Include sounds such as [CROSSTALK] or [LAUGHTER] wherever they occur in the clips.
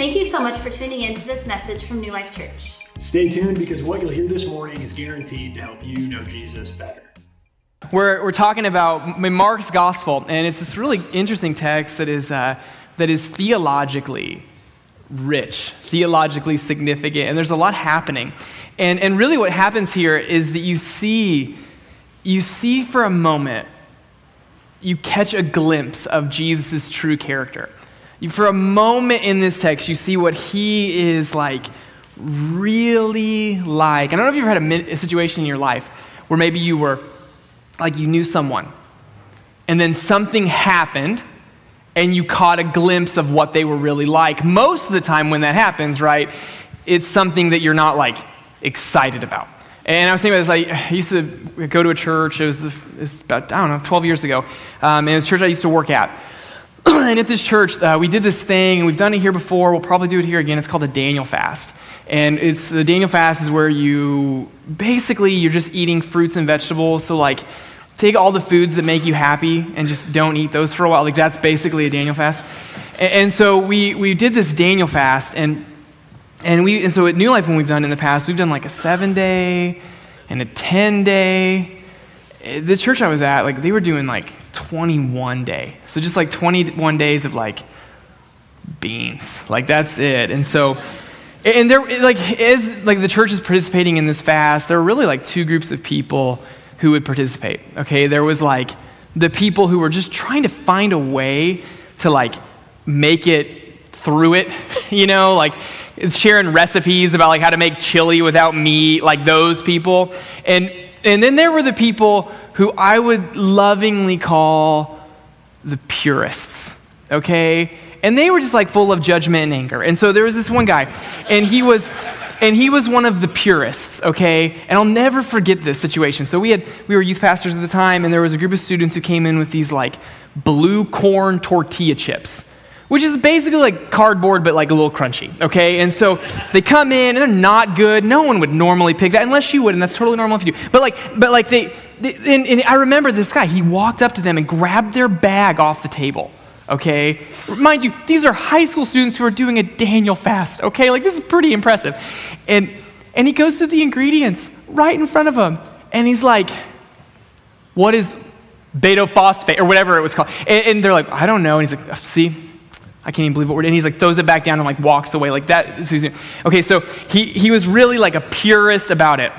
Thank you so much for tuning in to this message from New Life Church. Stay tuned because what you'll hear this morning is guaranteed to help you know Jesus better. We're, we're talking about Mark's gospel, and it's this really interesting text that is, uh, that is theologically rich, theologically significant, and there's a lot happening. And, and really, what happens here is that you see, you see for a moment, you catch a glimpse of Jesus' true character. For a moment in this text, you see what he is like, really like. I don't know if you've had a, a situation in your life where maybe you were, like, you knew someone, and then something happened and you caught a glimpse of what they were really like. Most of the time, when that happens, right, it's something that you're not like excited about. And I was thinking about this. I used to go to a church. It was, it was about, I don't know, 12 years ago. Um, and it was a church I used to work at. [CLEARS THROAT] and at this church, uh, we did this thing. And we've done it here before. We'll probably do it here again. It's called the Daniel Fast. And it's the Daniel Fast is where you basically you're just eating fruits and vegetables. So like take all the foods that make you happy and just don't eat those for a while. Like that's basically a Daniel fast. And, and so we, we did this Daniel fast and and we and so at New Life when we've done in the past, we've done like a seven day and a ten day. Uh, the church I was at, like they were doing like 21 day. So just like 21 days of like beans. Like that's it. And so and there like is like the church is participating in this fast, there are really like two groups of people who would participate. Okay, there was like the people who were just trying to find a way to like make it through it, [LAUGHS] you know, like sharing recipes about like how to make chili without meat, like those people. And and then there were the people who I would lovingly call the purists. Okay? And they were just like full of judgment and anger. And so there was this one guy, and he was and he was one of the purists, okay? And I'll never forget this situation. So we had we were youth pastors at the time, and there was a group of students who came in with these like blue corn tortilla chips, which is basically like cardboard but like a little crunchy, okay? And so they come in and they're not good. No one would normally pick that unless you would, and that's totally normal if you do. But like, but like they, they and, and I remember this guy. He walked up to them and grabbed their bag off the table okay? Mind you, these are high school students who are doing a Daniel fast, okay? Like, this is pretty impressive. And, and he goes through the ingredients right in front of him, and he's like, What is beta phosphate, or whatever it was called? And, and they're like, I don't know. And he's like, See, I can't even believe what we're doing. And he's like, throws it back down and like walks away like that. Okay, so he, he was really like a purist about it.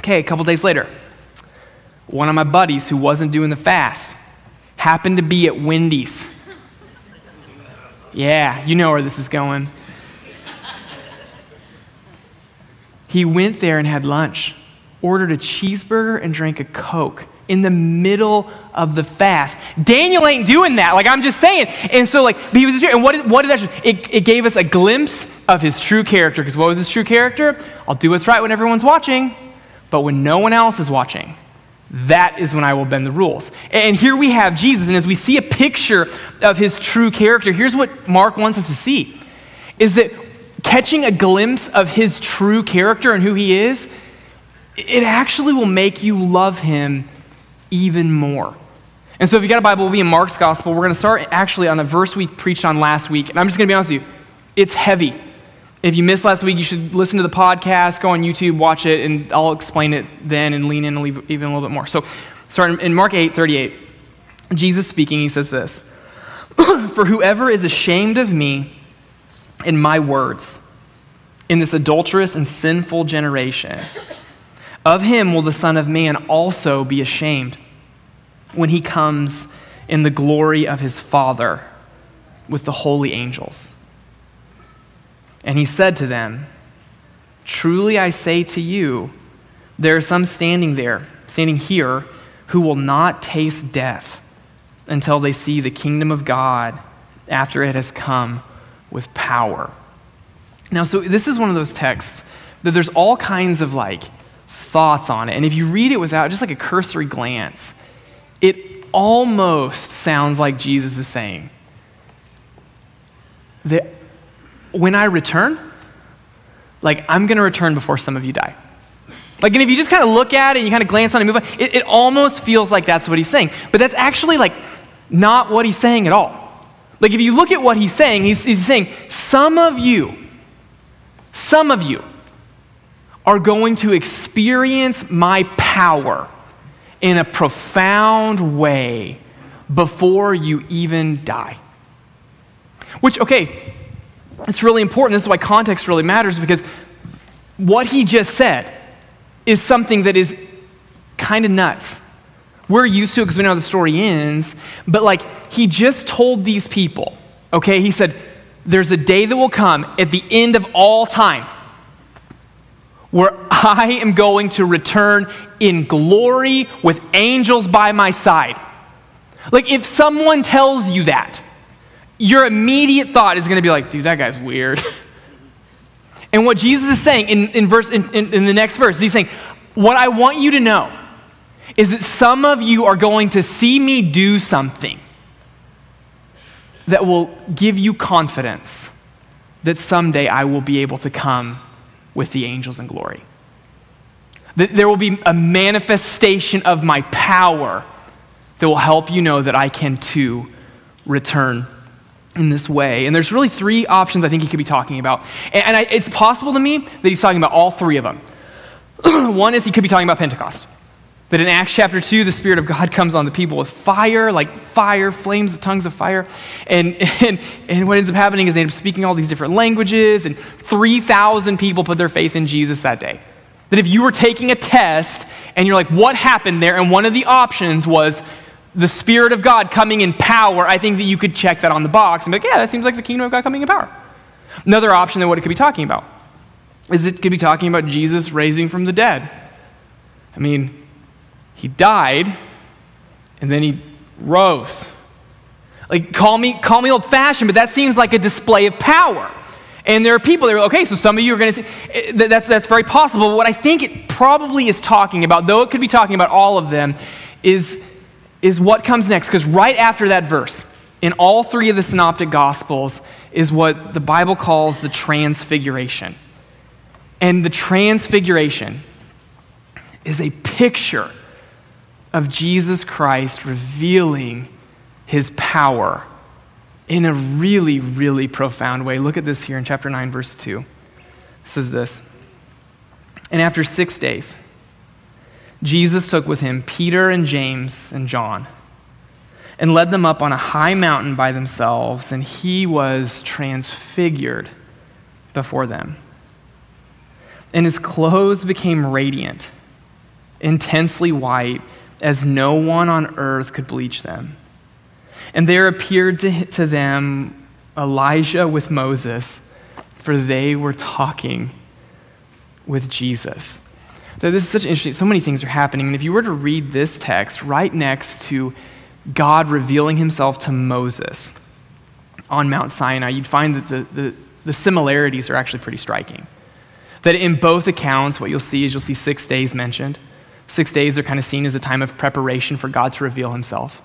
Okay, a couple days later, one of my buddies who wasn't doing the fast happened to be at Wendy's yeah, you know where this is going. he went there and had lunch, ordered a cheeseburger and drank a Coke in the middle of the fast. Daniel ain't doing that. Like I'm just saying. And so like he was and what what did that it, it gave us a glimpse of his true character. Because what was his true character? I'll do what's right when everyone's watching, but when no one else is watching, that is when I will bend the rules. And here we have Jesus, and as we see a picture of his true character, here's what Mark wants us to see is that catching a glimpse of his true character and who he is, it actually will make you love him even more. And so if you got a Bible, we'll be in Mark's gospel. We're going to start actually on a verse we preached on last week. And I'm just going to be honest with you, it's heavy. If you missed last week, you should listen to the podcast, go on YouTube, watch it, and I'll explain it then and lean in and even a little bit more. So, starting in Mark 8 38, Jesus speaking, he says this [COUGHS] For whoever is ashamed of me and my words in this adulterous and sinful generation, of him will the Son of Man also be ashamed when he comes in the glory of his Father with the holy angels. And he said to them, Truly I say to you, there are some standing there, standing here, who will not taste death until they see the kingdom of God after it has come with power. Now, so this is one of those texts that there's all kinds of like thoughts on it. And if you read it without just like a cursory glance, it almost sounds like Jesus is saying that when I return, like I'm going to return before some of you die. Like, and if you just kind of look at it and you kind of glance on it move on, it, it almost feels like that's what he's saying. But that's actually like not what he's saying at all. Like, if you look at what he's saying, he's, he's saying, some of you, some of you are going to experience my power in a profound way before you even die. Which, okay, it's really important. This is why context really matters because what he just said is something that is kind of nuts. We're used to it because we know how the story ends, but like he just told these people, okay, he said, There's a day that will come at the end of all time where I am going to return in glory with angels by my side. Like, if someone tells you that, your immediate thought is going to be like, dude, that guy's weird. [LAUGHS] and what Jesus is saying in, in, verse, in, in, in the next verse, he's saying, What I want you to know is that some of you are going to see me do something that will give you confidence that someday I will be able to come with the angels in glory. That there will be a manifestation of my power that will help you know that I can too return in this way. And there's really three options I think he could be talking about. And, and I, it's possible to me that he's talking about all three of them. [CLEARS THROAT] One is he could be talking about Pentecost. That in Acts chapter 2, the Spirit of God comes on the people with fire, like fire, flames, tongues of fire. And, [LAUGHS] and, and what ends up happening is they end up speaking all these different languages, and 3,000 people put their faith in Jesus that day. That if you were taking a test and you're like, what happened there? And one of the options was the Spirit of God coming in power, I think that you could check that on the box and be like, yeah, that seems like the kingdom of God coming in power. Another option than what it could be talking about is it could be talking about Jesus raising from the dead. I mean, he died and then he rose. Like, call me, call me old fashioned, but that seems like a display of power. And there are people that are, okay, so some of you are going to say, that's, that's very possible. But What I think it probably is talking about, though it could be talking about all of them, is is what comes next. Because right after that verse, in all three of the synoptic gospels, is what the Bible calls the transfiguration. And the transfiguration is a picture of Jesus Christ revealing his power in a really, really profound way. Look at this here in chapter 9, verse 2. It says this And after six days, Jesus took with him Peter and James and John and led them up on a high mountain by themselves, and he was transfigured before them. And his clothes became radiant, intensely white, as no one on earth could bleach them. And there appeared to, to them Elijah with Moses, for they were talking with Jesus. So this is such interesting. So many things are happening. And if you were to read this text right next to God revealing himself to Moses on Mount Sinai, you'd find that the, the, the similarities are actually pretty striking. That in both accounts, what you'll see is you'll see six days mentioned. Six days are kind of seen as a time of preparation for God to reveal himself.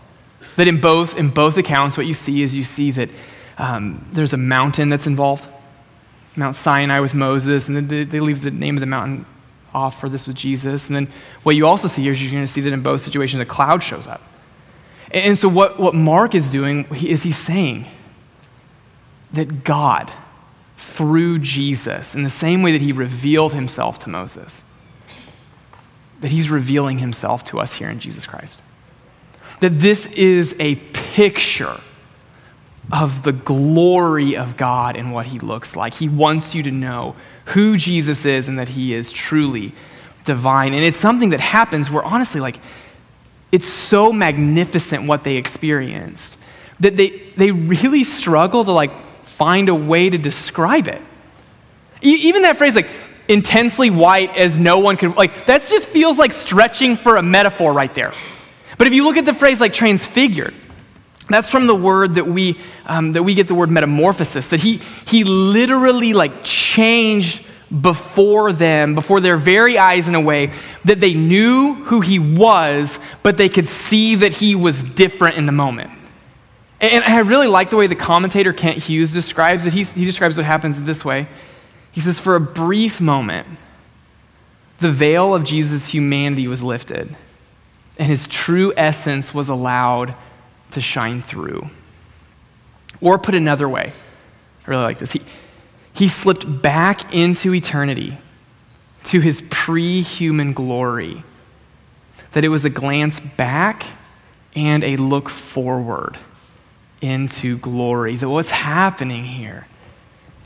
That in both, in both accounts, what you see is you see that um, there's a mountain that's involved, Mount Sinai with Moses, and then they, leave the name of the mountain off for this with Jesus. And then what you also see here is you're going to see that in both situations, a cloud shows up. And so, what, what Mark is doing is he's saying that God, through Jesus, in the same way that he revealed himself to Moses, that he's revealing himself to us here in Jesus Christ. That this is a picture of the glory of God and what he looks like. He wants you to know who Jesus is and that he is truly divine. And it's something that happens where, honestly, like, it's so magnificent what they experienced that they, they really struggle to, like, find a way to describe it. Even that phrase, like, intensely white as no one could, like, that just feels like stretching for a metaphor right there. But if you look at the phrase, like, transfigured, that's from the word that we, um, that we get the word metamorphosis, that he, he literally like changed before them, before their very eyes in a way that they knew who he was, but they could see that he was different in the moment. And I really like the way the commentator Kent Hughes describes it. He, he describes what happens this way. He says, For a brief moment, the veil of Jesus' humanity was lifted, and his true essence was allowed to shine through. Or put another way, I really like this. He, he slipped back into eternity to his pre human glory. That it was a glance back and a look forward into glory. That what's happening here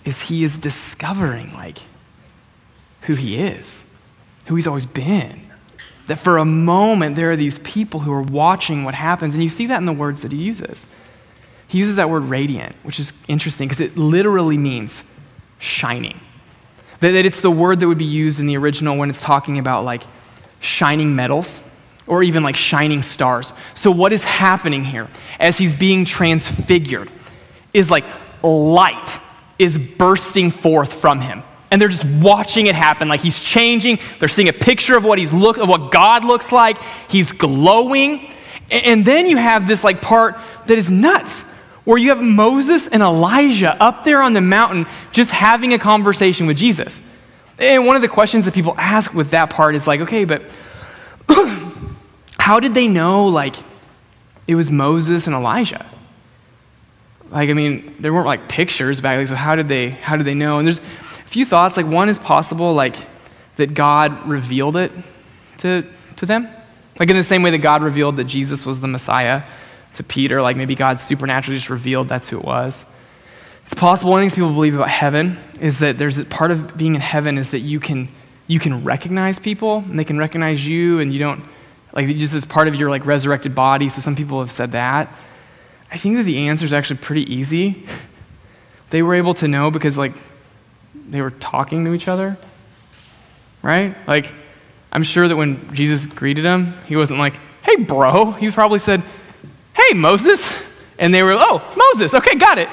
is he is discovering, like, who he is, who he's always been. That for a moment, there are these people who are watching what happens. And you see that in the words that he uses. He uses that word radiant, which is interesting because it literally means shining. That, it's the word that would be used in the original when it's talking about like shining metals or even like shining stars. So, what is happening here as he's being transfigured is like light is bursting forth from him and they're just watching it happen. Like he's changing. They're seeing a picture of what he's look of what God looks like. He's glowing. And then you have this like part that is nuts, where you have Moses and Elijah up there on the mountain just having a conversation with Jesus. And one of the questions that people ask with that part is like, okay, but [CLEARS THROAT] how did they know like it was Moses and Elijah? Like, I mean, there weren't like pictures back then, so how did they how did they know? And there's a few thoughts. Like, one is possible, like, that God revealed it to, to them. Like, in the same way that God revealed that Jesus was the Messiah to Peter, like, maybe God supernaturally just revealed that's who it was. It's possible. One of the things people believe about heaven is that there's a part of being in heaven is that you can, you can recognize people and they can recognize you and you don't, like, just as part of your, like, resurrected body. So some people have said that. I think that the answer is actually pretty easy. They were able to know because, like, they were talking to each other, right? Like, I'm sure that when Jesus greeted him, he wasn't like, hey, bro. He probably said, hey, Moses. And they were, oh, Moses. Okay, got it.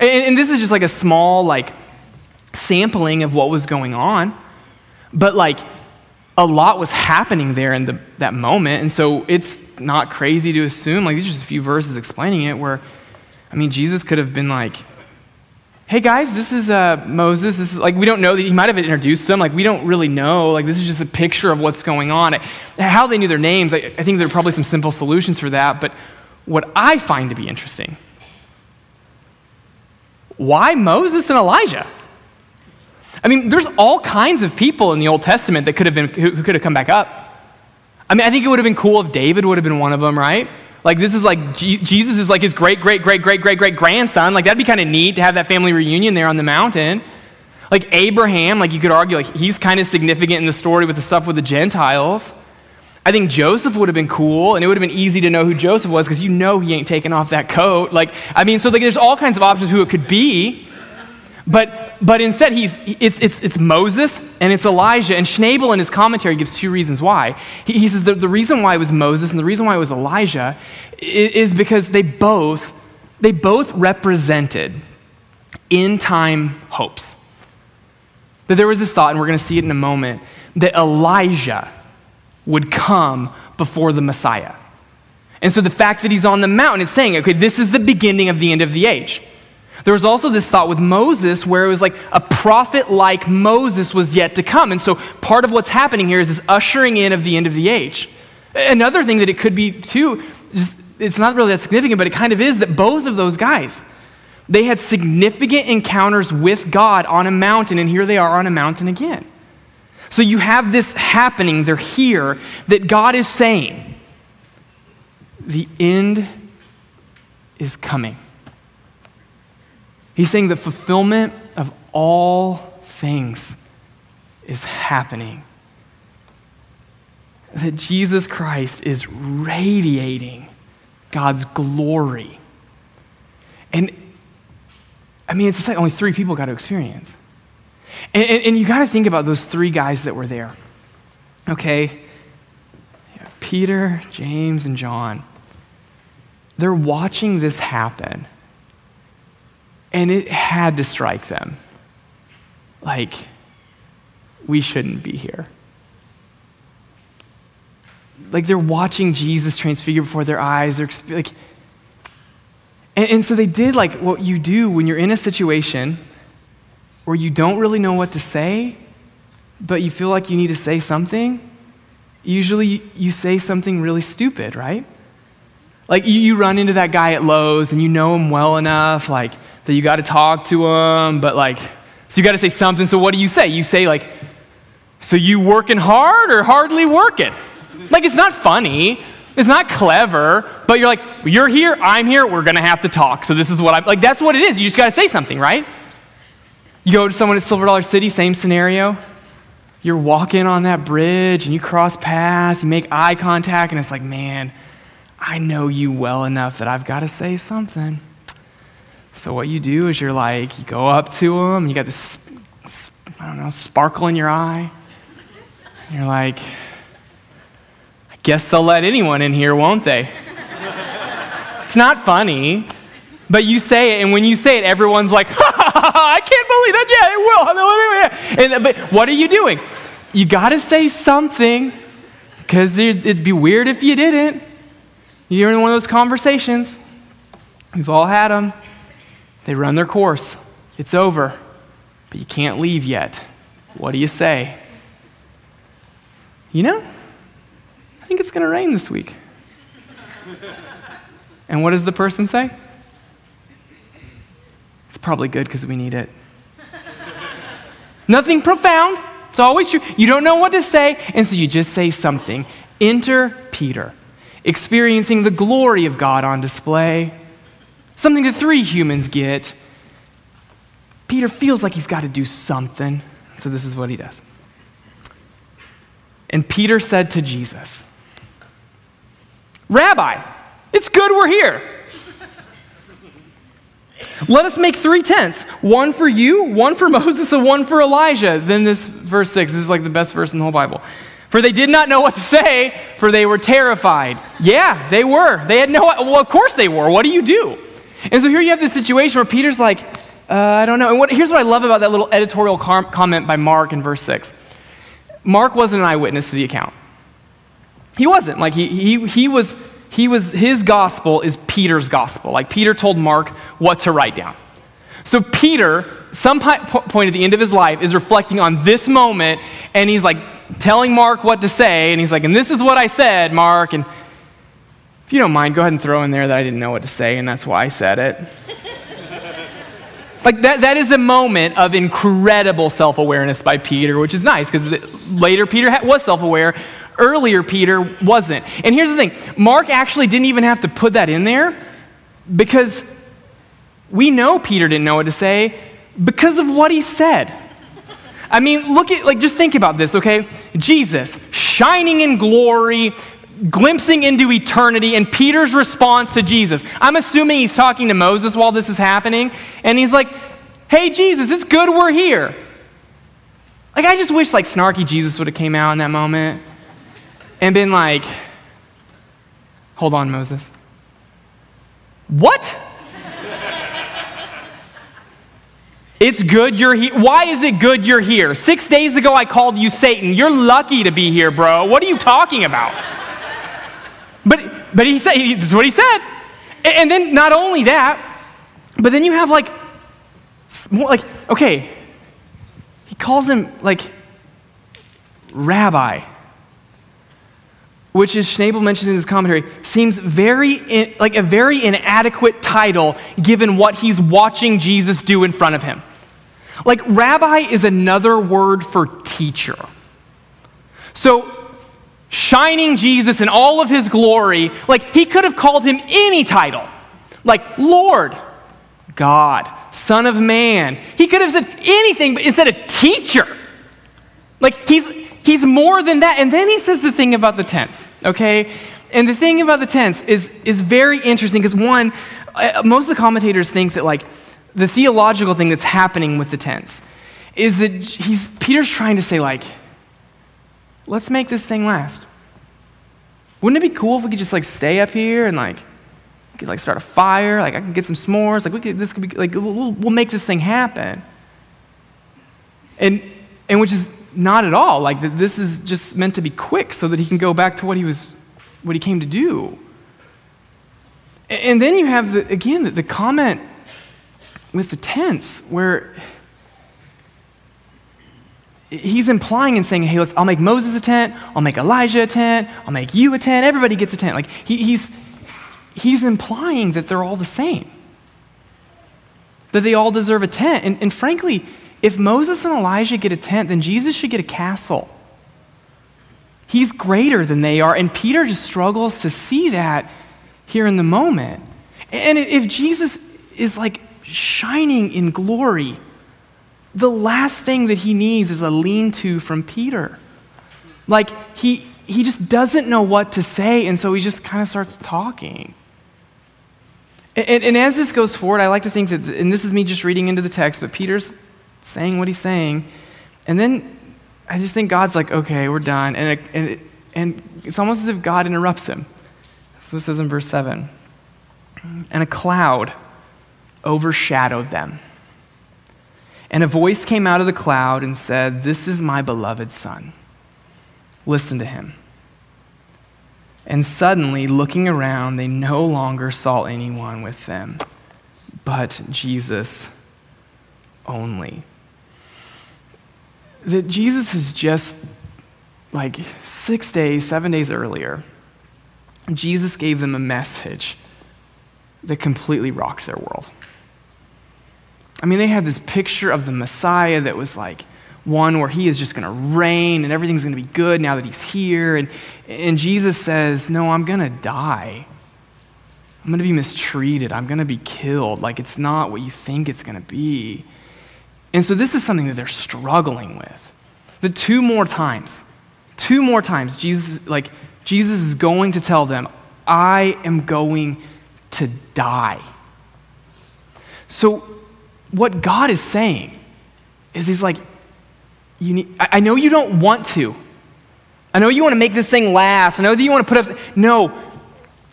And, and this is just like a small, like, sampling of what was going on. But, like, a lot was happening there in the, that moment. And so it's not crazy to assume, like, these are just a few verses explaining it where, I mean, Jesus could have been like, hey guys, this is uh, Moses. This is like, we don't know that he might have introduced them. Like, we don't really know. Like, this is just a picture of what's going on. How they knew their names, I, I think there are probably some simple solutions for that. But what I find to be interesting why Moses and Elijah? I mean, there's all kinds of people in the Old Testament that could have been, who, could have come back up. I mean, I think it would have been cool if David would have been one of them, right? Like, this is like, G- Jesus is like his great, great, great, great, great, great grandson. Like, that'd be kind of neat to have that family reunion there on the mountain. Like, Abraham, like, you could argue, like, he's kind of significant in the story with the stuff with the Gentiles. I think Joseph would have been cool, and it would have been easy to know who Joseph was because you know he ain't taking off that coat. Like, I mean, so like, there's all kinds of options who it could be. But, but instead, he's, it's, it's, it's Moses and it's Elijah. And Schnabel in his commentary gives two reasons why. He, he says the, the reason why it was Moses and the reason why it was Elijah is, is because they both, they both represented in time hopes. That there was this thought, and we're going to see it in a moment, that Elijah would come before the Messiah. And so the fact that he's on the mountain is saying, okay, this is the beginning of the end of the age. There was also this thought with Moses where it was like a prophet like Moses was yet to come. And so part of what's happening here is this ushering in of the end of the age. Another thing that it could be, too, just, it's not really that significant, but it kind of is that both of those guys, they had significant encounters with God on a mountain, and here they are on a mountain again. So you have this happening, they're here, that God is saying, the end is coming. He's saying the fulfillment of all things is happening. That Jesus Christ is radiating God's glory. And I mean, it's like only three people got to experience. And, and, and you got to think about those three guys that were there. Okay? Peter, James, and John. They're watching this happen. And it had to strike them. Like, we shouldn't be here. Like they're watching Jesus transfigure before their eyes. They're like, and, and so they did like what you do when you're in a situation where you don't really know what to say, but you feel like you need to say something. Usually you say something really stupid, right? Like you, you run into that guy at Lowe's and you know him well enough, like that you got to talk to them, but like, so you got to say something. So what do you say? You say, like, so you working hard or hardly working? Like, it's not funny. It's not clever, but you're like, you're here, I'm here, we're gonna have to talk. So this is what I'm like, that's what it is. You just gotta say something, right? You go to someone at Silver Dollar City, same scenario. You're walking on that bridge and you cross paths, you make eye contact, and it's like, man, I know you well enough that I've gotta say something. So what you do is you're like, you go up to them, you got this, I don't know, sparkle in your eye. And You're like, I Guess they'll let anyone in here, won't they? it's not funny, but you say it, and when you say it, everyone's like, [LAUGHS] ha, ha, ha, I can't believe that. Yeah, it will. [LAUGHS] And, but what are you doing? You got to say something because it'd be weird if you didn't. You're in one of those conversations. We've all had them. They run their course. It's over, but you can't leave yet. What do you say? You know? I think it's going to rain this week. and what does the person say? It's probably good because we need it. Nothing profound. It's always true. You don't know what to say, and so you just say something. Enter Peter, experiencing the glory of God on display. Something that three humans get. Peter feels like he's got to do something, so this is what he does. And Peter said to Jesus, Rabbi, it's good we're here. Let us make three tents one for you, one for [LAUGHS] Moses, and one for Elijah. Then this verse 6, this is like the best verse in the whole Bible. For they did not know what to say, for they were terrified. Yeah, they were. They had no, well, of course they were. What do you do? And so here you have this situation where Peter's like, uh, I don't know. And what, here's what I love about that little editorial com- comment by Mark in verse 6 Mark wasn't an eyewitness to the account. He wasn't. Like, he, he, he was, he was, his gospel is Peter's gospel. Like, Peter told Mark what to write down. So, Peter, some point at the end of his life, is reflecting on this moment, and he's like telling Mark what to say, and he's like, and this is what I said, Mark. And if you don't mind, go ahead and throw in there that I didn't know what to say, and that's why I said it. like, that, that is a moment of incredible self awareness by Peter, which is nice, because later Peter was self aware Earlier, Peter wasn't. And here's the thing Mark actually didn't even have to put that in there because we know Peter didn't know what to say because of what he said. I mean, look at, like, just think about this, okay? Jesus, shining in glory, glimpsing into eternity, and Peter's response to Jesus. I'm assuming he's talking to Moses while this is happening, and he's like, hey, Jesus, it's good we're here. Like, I just wish, like, snarky Jesus would have came out in that moment and been like, hold on, Moses. What? It's good you're here. Why is it good you're here? Six days ago, I called you Satan. You're lucky to be here, bro. What are you talking about? But, he said, this is what he said. And then not only that, but then you have like, like, okay, he calls him like rabbi which is Schnabel mentioned in his commentary, seems very in, like a very inadequate title given what he's watching Jesus do in front of him. Like rabbi is another word for teacher. So shining Jesus in all of his glory, like he could have called him any title. Like Lord, God, Son of Man. He could have said anything, but instead of teacher. Like he's He's more than that. And then he says the thing about the tents, okay? And the thing about the tents is, is very interesting because, one, uh, most of the commentators think that, like, the theological thing that's happening with the tents is that he's, Peter's trying to say, like, let's make this thing last. Wouldn't it be cool if we could just, like, stay up here and, like, could, like, start a fire? Like, I can get some s'mores. Like, we could, this could be, like, we'll, we'll make this thing happen. And, and which is not at all. Like, this is just meant to be quick so that he can go back to what he was, what he came to do. And then you have, the, again, the comment with the tents where he's implying and saying, hey, let's, I'll make Moses a tent, I'll make Elijah a tent, I'll make you a tent, everybody gets a tent. Like, he, he's, he's implying that they're all the same. that they all deserve a tent. And, and frankly, if Moses and Elijah get a tent, then Jesus should get a castle. He's greater than they are. And Peter just struggles to see that here in the moment. And if Jesus is like shining in glory, the last thing that he needs is a lean to from Peter. Like, he, he just doesn't know what to say, and so he just kind of starts talking. And, and, as this goes forward, I like to think that, and this is me just reading into the text, but Peter's saying what he's saying. And then I just think God's like, okay, we're done. And, it, and, it, and it's almost as if God interrupts him. So it says in verse 7 And a cloud overshadowed them. And a voice came out of the cloud and said, This is my beloved Son. Listen to him. And suddenly, looking around, they no longer saw anyone with them, but Jesus only. That Jesus has just, like six days, seven days earlier, Jesus gave them a message that completely rocked their world. I mean, they had this picture of the Messiah that was like, one where he is just going to reign and everything's going to be good now that he's here. And, and Jesus says, No, I'm going to die. I'm going to be mistreated. I'm going to be killed. Like, it's not what you think it's going to be. And so, this is something that they're struggling with. The two more times, two more times, Jesus, like, Jesus is going to tell them, I am going to die. So, what God is saying is, He's like, you need, I know you don't want to. I know you want to make this thing last. I know that you want to put up. No,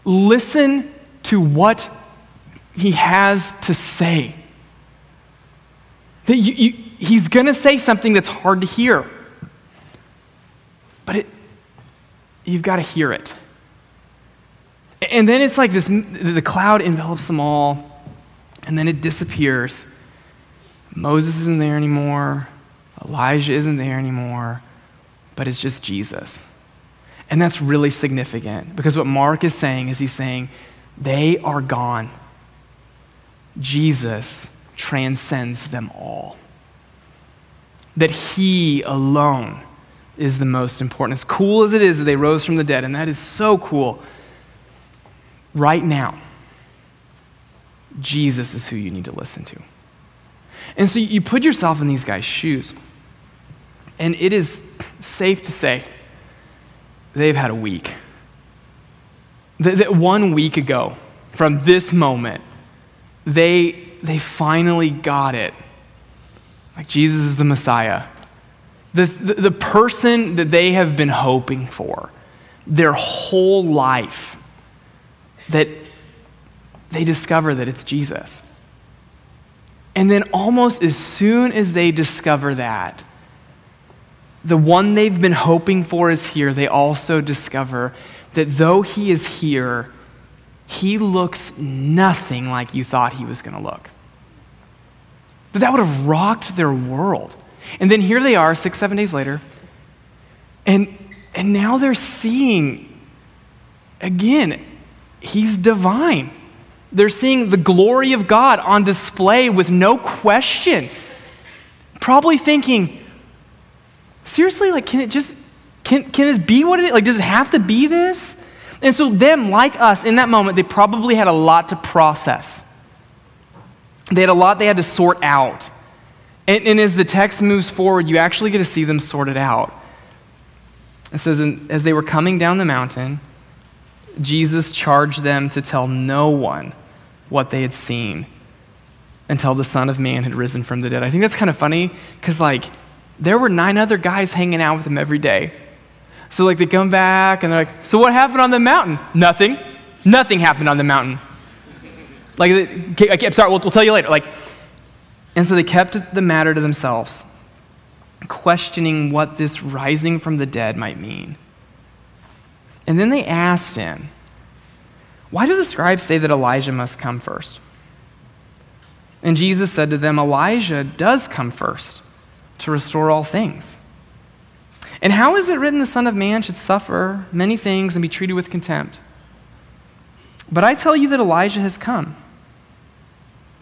listen to what he has to say. That you, you, he's going to say something that's hard to hear, but it, you've got to hear it. And then it's like this the cloud envelops them all, and then it disappears. Moses isn't there anymore. Elijah isn't there anymore, but it's just Jesus. And that's really significant because what Mark is saying is he's saying, they are gone. Jesus transcends them all. That he alone is the most important. As cool as it is that they rose from the dead, and that is so cool, right now, Jesus is who you need to listen to. And so you put yourself in these guys' shoes. And it is safe to say they've had a week. That one week ago, from this moment, they, they finally got it. Like Jesus is the Messiah. The, the, the person that they have been hoping for their whole life, that they discover that it's Jesus. And then, almost as soon as they discover that, the one they've been hoping for is here, they also discover that though he is here, he looks nothing like you thought he was going to look. That that would have rocked their world. And then here they are, six, seven days later, and, and now they're seeing, again, he's divine. They're seeing the glory of God on display with no question. Probably thinking, seriously, like, can it just, can, can this be what it is? Like, does it have to be this? And so, them, like us, in that moment, they probably had a lot to process. They had a lot they had to sort out. And, and as the text moves forward, you actually get to see them sorted out. It says, as they were coming down the mountain, Jesus charged them to tell no one what they had seen until the Son of Man had risen from the dead. I think that's kind of funny because, like, there were nine other guys hanging out with him every day. So, like, they come back and they're like, So, what happened on the mountain? Nothing. Nothing happened on the mountain. Like, okay, I'm sorry, we'll, we'll tell you later. Like, and so they kept the matter to themselves, questioning what this rising from the dead might mean. And then they asked him, Why do the scribes say that Elijah must come first? And Jesus said to them, Elijah does come first to restore all things. And how is it written the Son of Man should suffer many things and be treated with contempt? But I tell you that Elijah has come.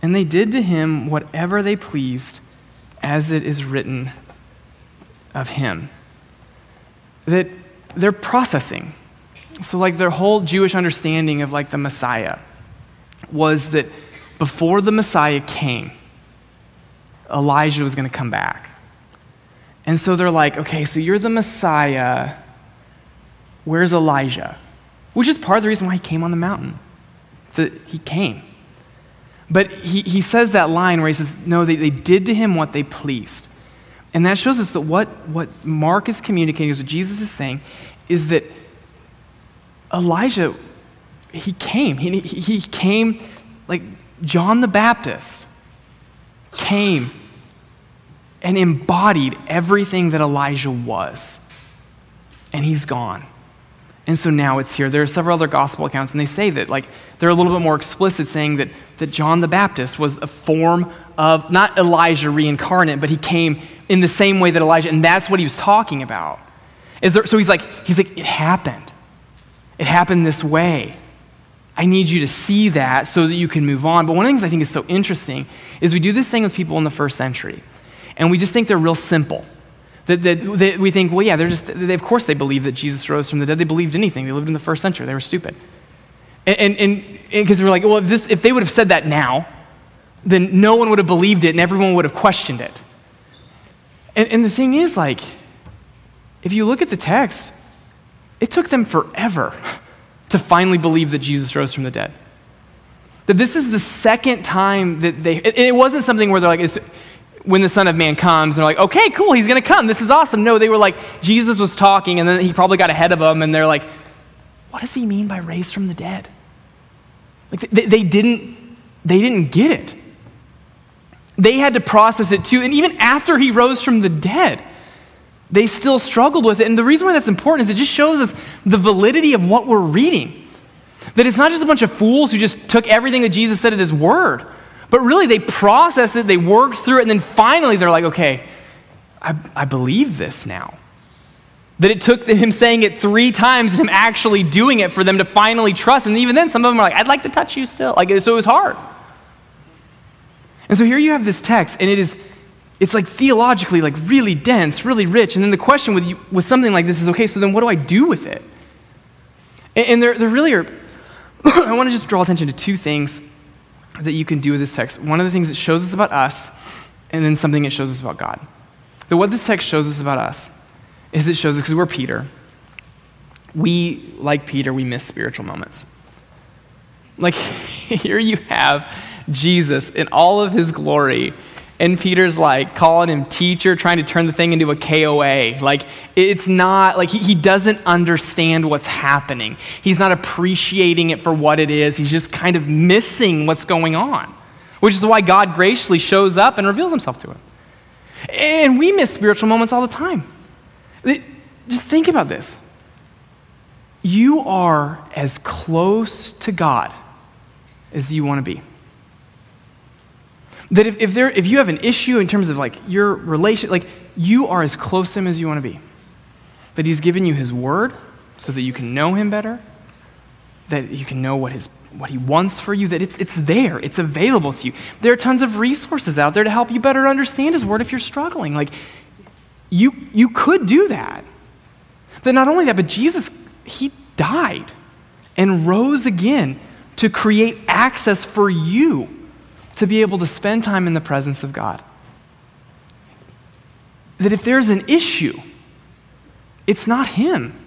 and they did to him whatever they pleased, as it is written of him. That they're processing. So, like, their whole Jewish understanding of, like, the Messiah was that before the Messiah came, Elijah was going to come back. And so they're like, okay, so you're the Messiah. Where's Elijah? Which is part of the reason why he came on the mountain. That he came. But he, he says that line where he says, No, they, they did to him what they pleased. And that shows us that what, what Mark is communicating, is what Jesus is saying, is that Elijah, he came. He, he came like John the Baptist came and embodied everything that Elijah was. And he's gone. And so now it's here. There are several other gospel accounts, and they say that, like, they're a little bit more explicit, saying that, that John the Baptist was a form of, not Elijah reincarnate, but he came in the same way that Elijah, and that's what he was talking about. There, so he's like, he's like, it happened. It happened this way. I need you to see that so that you can move on. But one of the things I think is so interesting is we do this thing with people in the first century, and we just think they're real simple. That, that, that, we think, well, yeah, they're just, they, of course they believe that Jesus rose from the dead. They believed anything. They lived in the first century. They were stupid. And and and because we're like, well, if, this, if they would have said that now, then no one would have believed it and everyone would have questioned it. And, and the thing is, like, if you look at the text, it took them forever to finally believe that Jesus rose from the dead. That this is the second time that they, it, wasn't something where they're like, when the Son of Man comes, and they're like, okay, cool, he's to come. This is awesome. No, they were like, Jesus was talking, and then he probably got ahead of them, and they're like, what does he mean by raised from the dead? Like, they, they didn't, they didn't get it. They had to process it too. And even after he rose from the dead, they still struggled with it. And the reason why that's important is it just shows us the validity of what we're reading. That it's not just a bunch of fools who just took everything that Jesus said at his word. But really, they processed it, they worked through it, and then finally they're like, okay, I, I believe this now. That it took him saying it three times and him actually doing it for them to finally trust. And even then, some of them are like, I'd like to touch you still. Like, so it was hard. And so here you have this text, and it is, it's like theologically, like really dense, really rich. And then the question with, you, with something like this is, okay, so then what do I do with it? And, and there, there really are, [CLEARS THROAT] I want to just draw attention to two things that you can do with this text. One of the things it shows us about us, and then something it shows us about God. So, what this text shows us about us is it shows us because we're Peter. We, like Peter, we miss spiritual moments. Like, [LAUGHS] here you have Jesus in all of his glory and Peter's like calling him teacher, trying to turn the thing into a KOA. Like, it's not, like, he, he doesn't understand what's happening. He's not appreciating it for what it is. He's just kind of missing what's going on, which is why God graciously shows up and reveals himself to him. And we miss spiritual moments all the time. Just think about this. You are as close to God as you want to be. That if, if, there, if you have an issue in terms of like your relation, like you are as close to him as you want to be. That he's given you his word so that you can know him better, that you can know what, his, what he wants for you, that it's, it's there, it's available to you. There are tons of resources out there to help you better understand his word if you're struggling. Like, you, you could do that. That not only that, but Jesus, he died and rose again to create access for you to be able to spend time in the presence of God. That if there's an issue, it's not Him.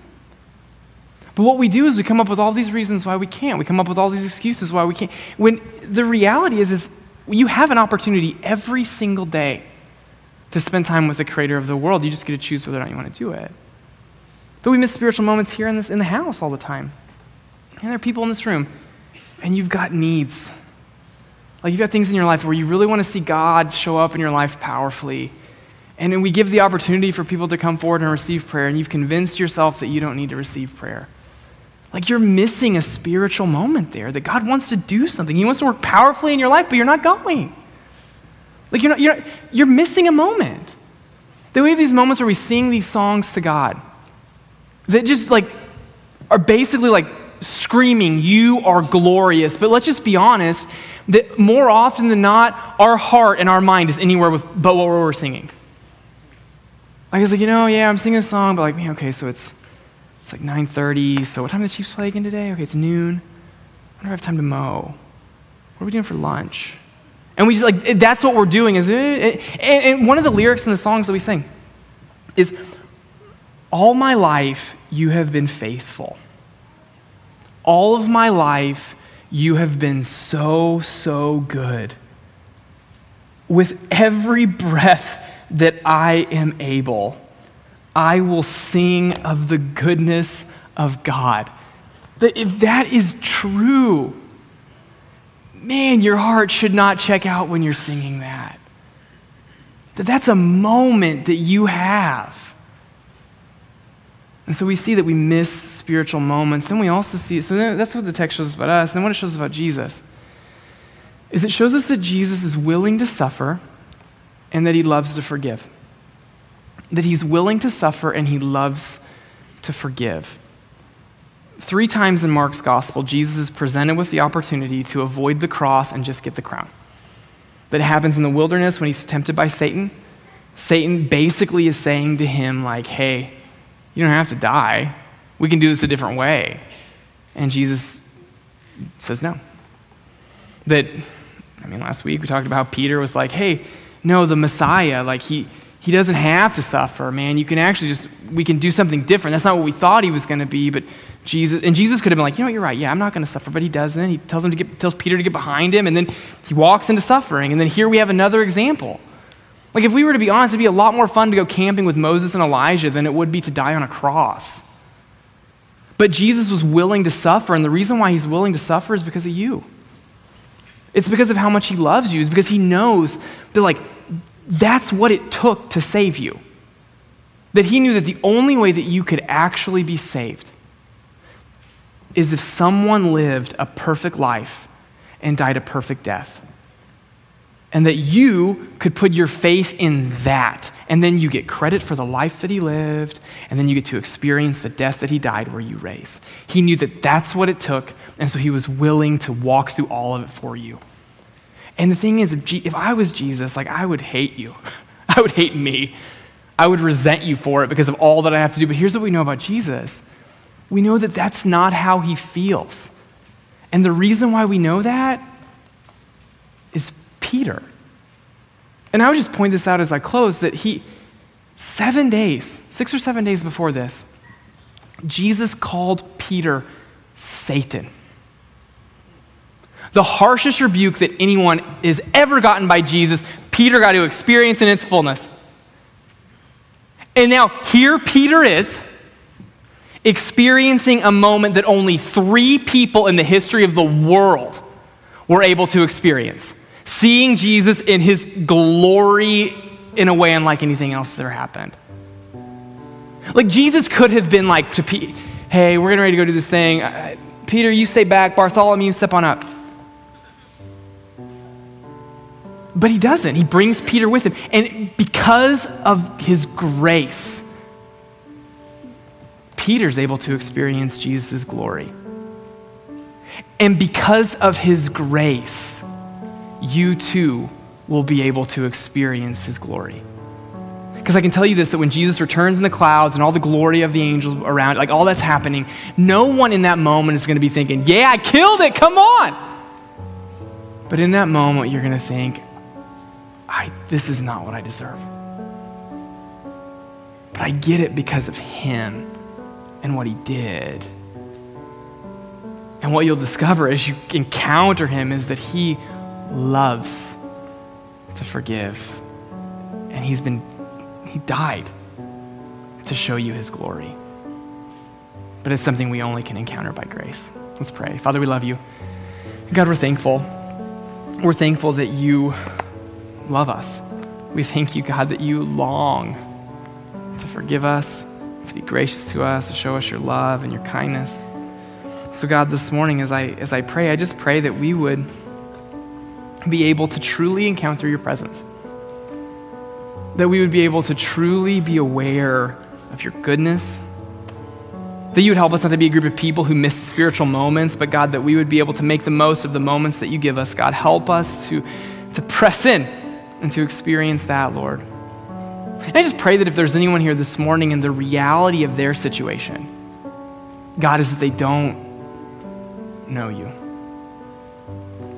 But what we do is we come up with all these reasons why we can't. We come up with all these excuses why we can't. When the reality is, is you have an opportunity every single day to spend time with the creator of the world. You just get to choose whether or not you want to do it. But we miss spiritual moments here in, this, in the house all the time. And there are people in this room, and you've got needs. Like you've got things in your life where you really want to see God show up in your life powerfully. And then we give the opportunity for people to come forward and receive prayer, and you've convinced yourself that you don't need to receive prayer. Like you're missing a spiritual moment there, that God wants to do something. He wants to work powerfully in your life, but you're not going. Like you're, not, you're, you're missing a moment. That we have these moments where we sing these songs to God that just like are basically like screaming, You are glorious. But let's just be honest, that more often than not, our heart and our mind is anywhere with, but what we're singing. Like, it's like, you know, yeah, I'm singing a song, but like, man, okay, so it's, it's like 9.30, so what time do the Chiefs play again today? Okay, it's noon. I wonder if I have time to mow. What are we doing for lunch? And we just like, that's what we're doing. Is, and, and one of the lyrics in the songs that we sing is, all my life you have been faithful. All of my life you have been so, so good. With every breath that I am able, I will sing of the goodness of God. That if that is true, man, your heart should not check out when you're singing that. That that's a moment that you have. And so we see that we miss spiritual moments. Then we also see, so that's what the text shows us about us. And then what it shows us about Jesus is it shows us that Jesus is willing to suffer and that he loves to forgive. That he's willing to suffer and he loves to forgive. Three times in Mark's gospel, Jesus is presented with the opportunity to avoid the cross and just get the crown. That happens in the wilderness when he's tempted by Satan. Satan basically is saying to him, like, hey, you don't have to die. We can do this a different way. And Jesus says no. That, I mean, last week we talked about how Peter was like, hey, no, the Messiah, like, he, he doesn't have to suffer, man. You can actually just, we can do something different. That's not what we thought he was going to be, but Jesus, and Jesus could have been like, you know what, you're right. Yeah, I'm not going to suffer, but he doesn't. He tells him to get, tells Peter to get behind him, and then he walks into suffering. And then here we have another example. Like, if we were to be honest, it'd be a lot more fun to go camping with Moses and Elijah than it would be to die on a cross. But Jesus was willing to suffer, and the reason why he's willing to suffer is because of you. It's because of how much he loves you, it's because he knows that, like, that's what it took to save you. That he knew that the only way that you could actually be saved is if someone lived a perfect life and died a perfect death. And that you could put your faith in that. And then you get credit for the life that he lived. And then you get to experience the death that he died where you raise. He knew that that's what it took. And so he was willing to walk through all of it for you. And the thing is, if, I was Jesus, like, I would hate you. [LAUGHS] I would hate me. I would resent you for it because of all that I have to do. But here's what we know about Jesus we know that that's not how he feels. And the reason why we know that is Peter. And I would just point this out as I close that he, seven days, six or seven days before this, Jesus called Peter Satan. The harshest rebuke that anyone has ever gotten by Jesus, Peter got to experience in its fullness. And now here Peter is experiencing a moment that only three people in the history of the world were able to experience seeing Jesus in his glory in a way unlike anything else that ever happened. Like, Jesus could have been like to hey, we're getting ready to go do this thing. Uh, Peter, you stay back. Bartholomew, you step on up. But he doesn't. He brings Peter with him. And because of his grace, Peter's able to experience Jesus' glory. And because of his grace, you too will be able to experience his glory. Because I can tell you this that when Jesus returns in the clouds and all the glory of the angels around, like all that's happening, no one in that moment is going to be thinking, Yeah, I killed it, come on. But in that moment, you're going to think, I, This is not what I deserve. But I get it because of him and what he did. And what you'll discover as you encounter him is that he loves to forgive. And he's been, he died to show you his glory. But it's something we only can encounter by grace. Let's pray. Father, we love you. God, we're thankful. We're thankful that you love us. We thank you, God, that you long to forgive us to be gracious to us, to show us your love and your kindness. So, God, this morning, as I, as I pray, I just pray that we would be able to truly encounter your presence. That we would be able to truly be aware of your goodness, That you would help us not to be a group of people who miss spiritual moments, but God, that we would be able to make the most of the moments that you give us. God, help us to, to press in and to experience that, Lord. And I just pray that if there's anyone here this morning and the reality of their situation, God, is that they don't know you,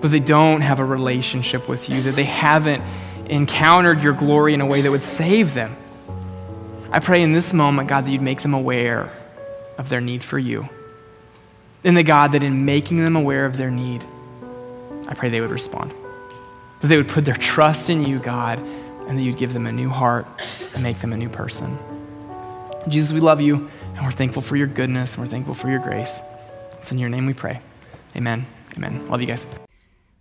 that they don't have a relationship with you, that they haven't encountered your glory in a way that would save them. I pray in this moment, God, that you'd make them aware of their need for you. And the God, that in making them aware of their need, I pray they would respond. That they would put their trust in you, God, and that you'd give them a new heart and make them a new person. Jesus, we love you, and we're thankful for your goodness, and we're thankful for your grace. It's in your name we pray. Amen. Amen. Love you guys.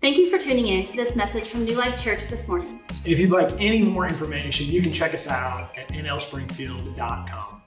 Thank you for tuning in to this message from New Life Church this morning. If you'd like any more information, you can check us out at nlspringfield.com.